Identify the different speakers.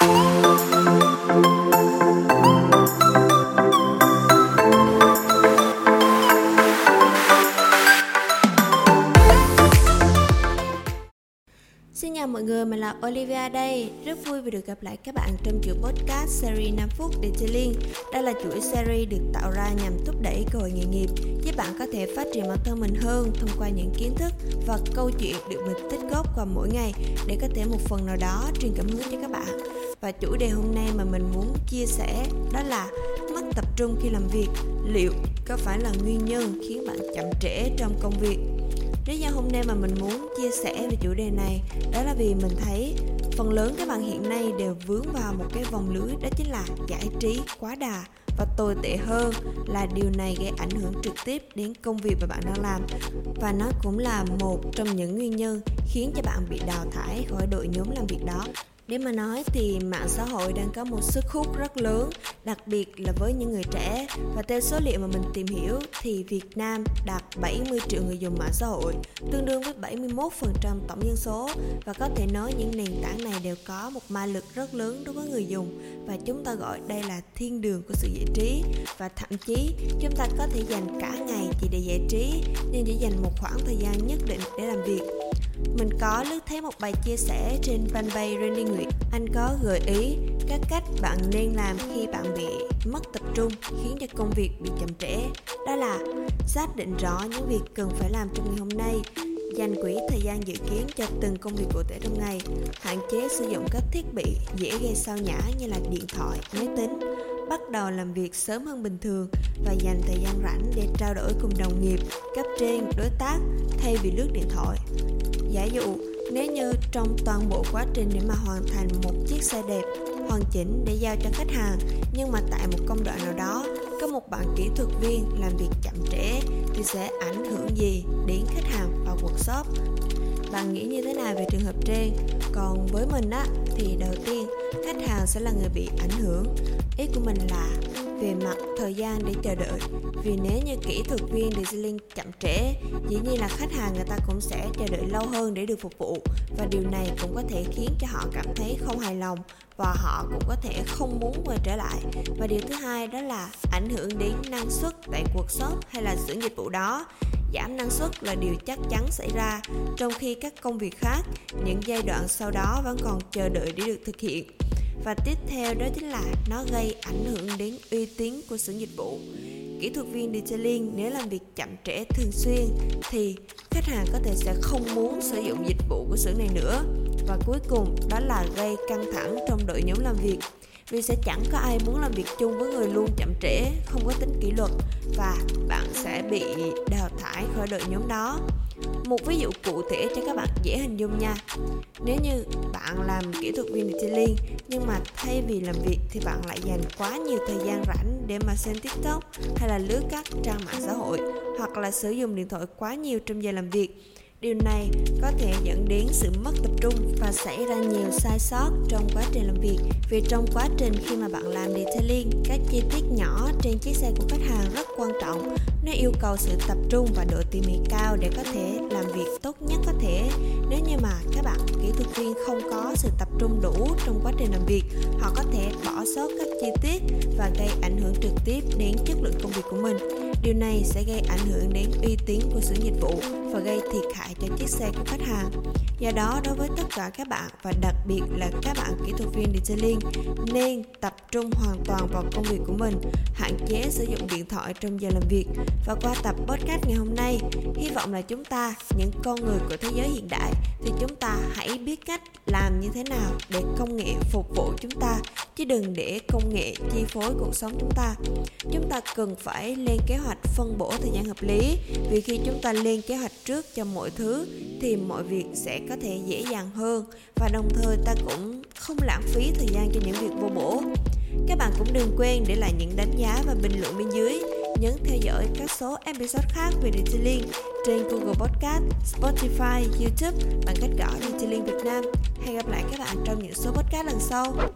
Speaker 1: Xin chào mọi người, mình là Olivia đây. Rất vui vì được gặp lại các bạn trong chuỗi podcast series 5 phút Detailing. Đây là chuỗi series được tạo ra nhằm thúc đẩy cơ hội nghề nghiệp, giúp bạn có thể phát triển bản thân mình hơn thông qua những kiến thức và câu chuyện được mình tích góp qua mỗi ngày để có thể một phần nào đó truyền cảm hứng cho các bạn. Và chủ đề hôm nay mà mình muốn chia sẻ đó là mất tập trung khi làm việc. Liệu có phải là nguyên nhân khiến bạn chậm trễ trong công việc? Lý do hôm nay mà mình muốn chia sẻ về chủ đề này đó là vì mình thấy phần lớn các bạn hiện nay đều vướng vào một cái vòng lưới, đó chính là giải trí quá đà và tồi tệ hơn là điều này gây ảnh hưởng trực tiếp đến công việc mà bạn đang làm và nó cũng là một trong những nguyên nhân khiến cho bạn bị đào thải khỏi đội nhóm làm việc đó để mà nói thì mạng xã hội đang có một sức hút rất lớn, đặc biệt là với những người trẻ. Và theo số liệu mà mình tìm hiểu thì Việt Nam đạt 70 triệu người dùng mạng xã hội, tương đương với 71% tổng dân số. Và có thể nói những nền tảng này đều có một ma lực rất lớn đối với người dùng. Và chúng ta gọi đây là thiên đường của sự giải trí. Và thậm chí chúng ta có thể dành cả ngày chỉ để giải trí nhưng chỉ dành một khoảng thời gian nhất định để làm việc mình có lướt thấy một bài chia sẻ trên fanpage Randy Nguyễn. Anh có gợi ý các cách bạn nên làm khi bạn bị mất tập trung khiến cho công việc bị chậm trễ. Đó là xác định rõ những việc cần phải làm trong ngày hôm nay, dành quỹ thời gian dự kiến cho từng công việc cụ thể trong ngày, hạn chế sử dụng các thiết bị dễ gây sao nhã như là điện thoại, máy tính, bắt đầu làm việc sớm hơn bình thường và dành thời gian rảnh để trao đổi cùng đồng nghiệp, cấp trên, đối tác thay vì lướt điện thoại. Giả dụ, nếu như trong toàn bộ quá trình để mà hoàn thành một chiếc xe đẹp hoàn chỉnh để giao cho khách hàng nhưng mà tại một công đoạn nào đó có một bạn kỹ thuật viên làm việc chậm trễ thì sẽ ảnh hưởng gì đến khách hàng và workshop? Bạn nghĩ như thế nào về trường hợp trên? Còn với mình á thì đầu tiên khách hàng sẽ là người bị ảnh hưởng ý của mình là về mặt thời gian để chờ đợi. Vì nếu như kỹ thuật viên detailing chậm trễ, dĩ nhiên là khách hàng người ta cũng sẽ chờ đợi lâu hơn để được phục vụ. Và điều này cũng có thể khiến cho họ cảm thấy không hài lòng và họ cũng có thể không muốn quay trở lại. Và điều thứ hai đó là ảnh hưởng đến năng suất tại cuộc shop hay là xưởng dịch vụ đó. Giảm năng suất là điều chắc chắn xảy ra, trong khi các công việc khác, những giai đoạn sau đó vẫn còn chờ đợi để được thực hiện và tiếp theo đó chính là nó gây ảnh hưởng đến uy tín của xưởng dịch vụ. Kỹ thuật viên detailing nếu làm việc chậm trễ thường xuyên thì khách hàng có thể sẽ không muốn sử dụng dịch vụ của xưởng này nữa. Và cuối cùng đó là gây căng thẳng trong đội nhóm làm việc vì sẽ chẳng có ai muốn làm việc chung với người luôn chậm trễ, không có tính kỷ luật, và bạn sẽ bị đào thải khỏi đội nhóm đó. Một ví dụ cụ thể cho các bạn dễ hình dung nha. Nếu như bạn làm kỹ thuật viên detailing nhưng mà thay vì làm việc thì bạn lại dành quá nhiều thời gian rảnh để mà xem tiktok hay là lướt các trang mạng xã hội, hoặc là sử dụng điện thoại quá nhiều trong giờ làm việc. Điều này có thể dẫn đến sự mất tập trung và xảy ra nhiều sai sót trong quá trình làm việc vì trong quá trình khi mà bạn làm detailing, các chi tiết nhỏ trên chiếc xe của khách hàng rất quan trọng. Nó yêu cầu sự tập trung và độ tỉ mỉ cao để có thể làm việc tốt nhất có thể. Nếu như mà các bạn kỹ thuật viên không có sự tập trung đủ trong quá trình làm việc, họ có thể bỏ sót các chi tiết và gây ảnh hưởng trực tiếp đến chất lượng công việc của mình. Điều này sẽ gây ảnh hưởng đến uy tín của xưởng dịch vụ và gây thiệt hại cho chiếc xe của khách hàng. Do đó, đối với tất cả các bạn và đặc biệt là các bạn kỹ thuật viên detailing nên tập trung hoàn toàn vào công việc của mình, hạn chế sử dụng điện thoại trong giờ làm việc. Và qua tập podcast ngày hôm nay, hy vọng là chúng ta, những con người của thế giới hiện đại, thì chúng ta hãy biết cách làm như thế nào để công nghệ phục vụ chúng ta, chứ đừng để công nghệ chi phối cuộc sống chúng ta. Chúng ta cần phải lên kế hoạch phân bổ thời gian hợp lý, vì khi chúng ta lên kế hoạch trước cho mọi thứ thì mọi việc sẽ có thể dễ dàng hơn và đồng thời ta cũng không lãng phí thời gian cho những việc vô bổ. Các bạn cũng đừng quên để lại những đánh giá và bình luận bên dưới. Nhấn theo dõi các số episode khác về Detailing trên Google Podcast, Spotify, YouTube bằng cách gõ Detailing Việt Nam. Hẹn gặp lại các bạn trong những số podcast lần sau.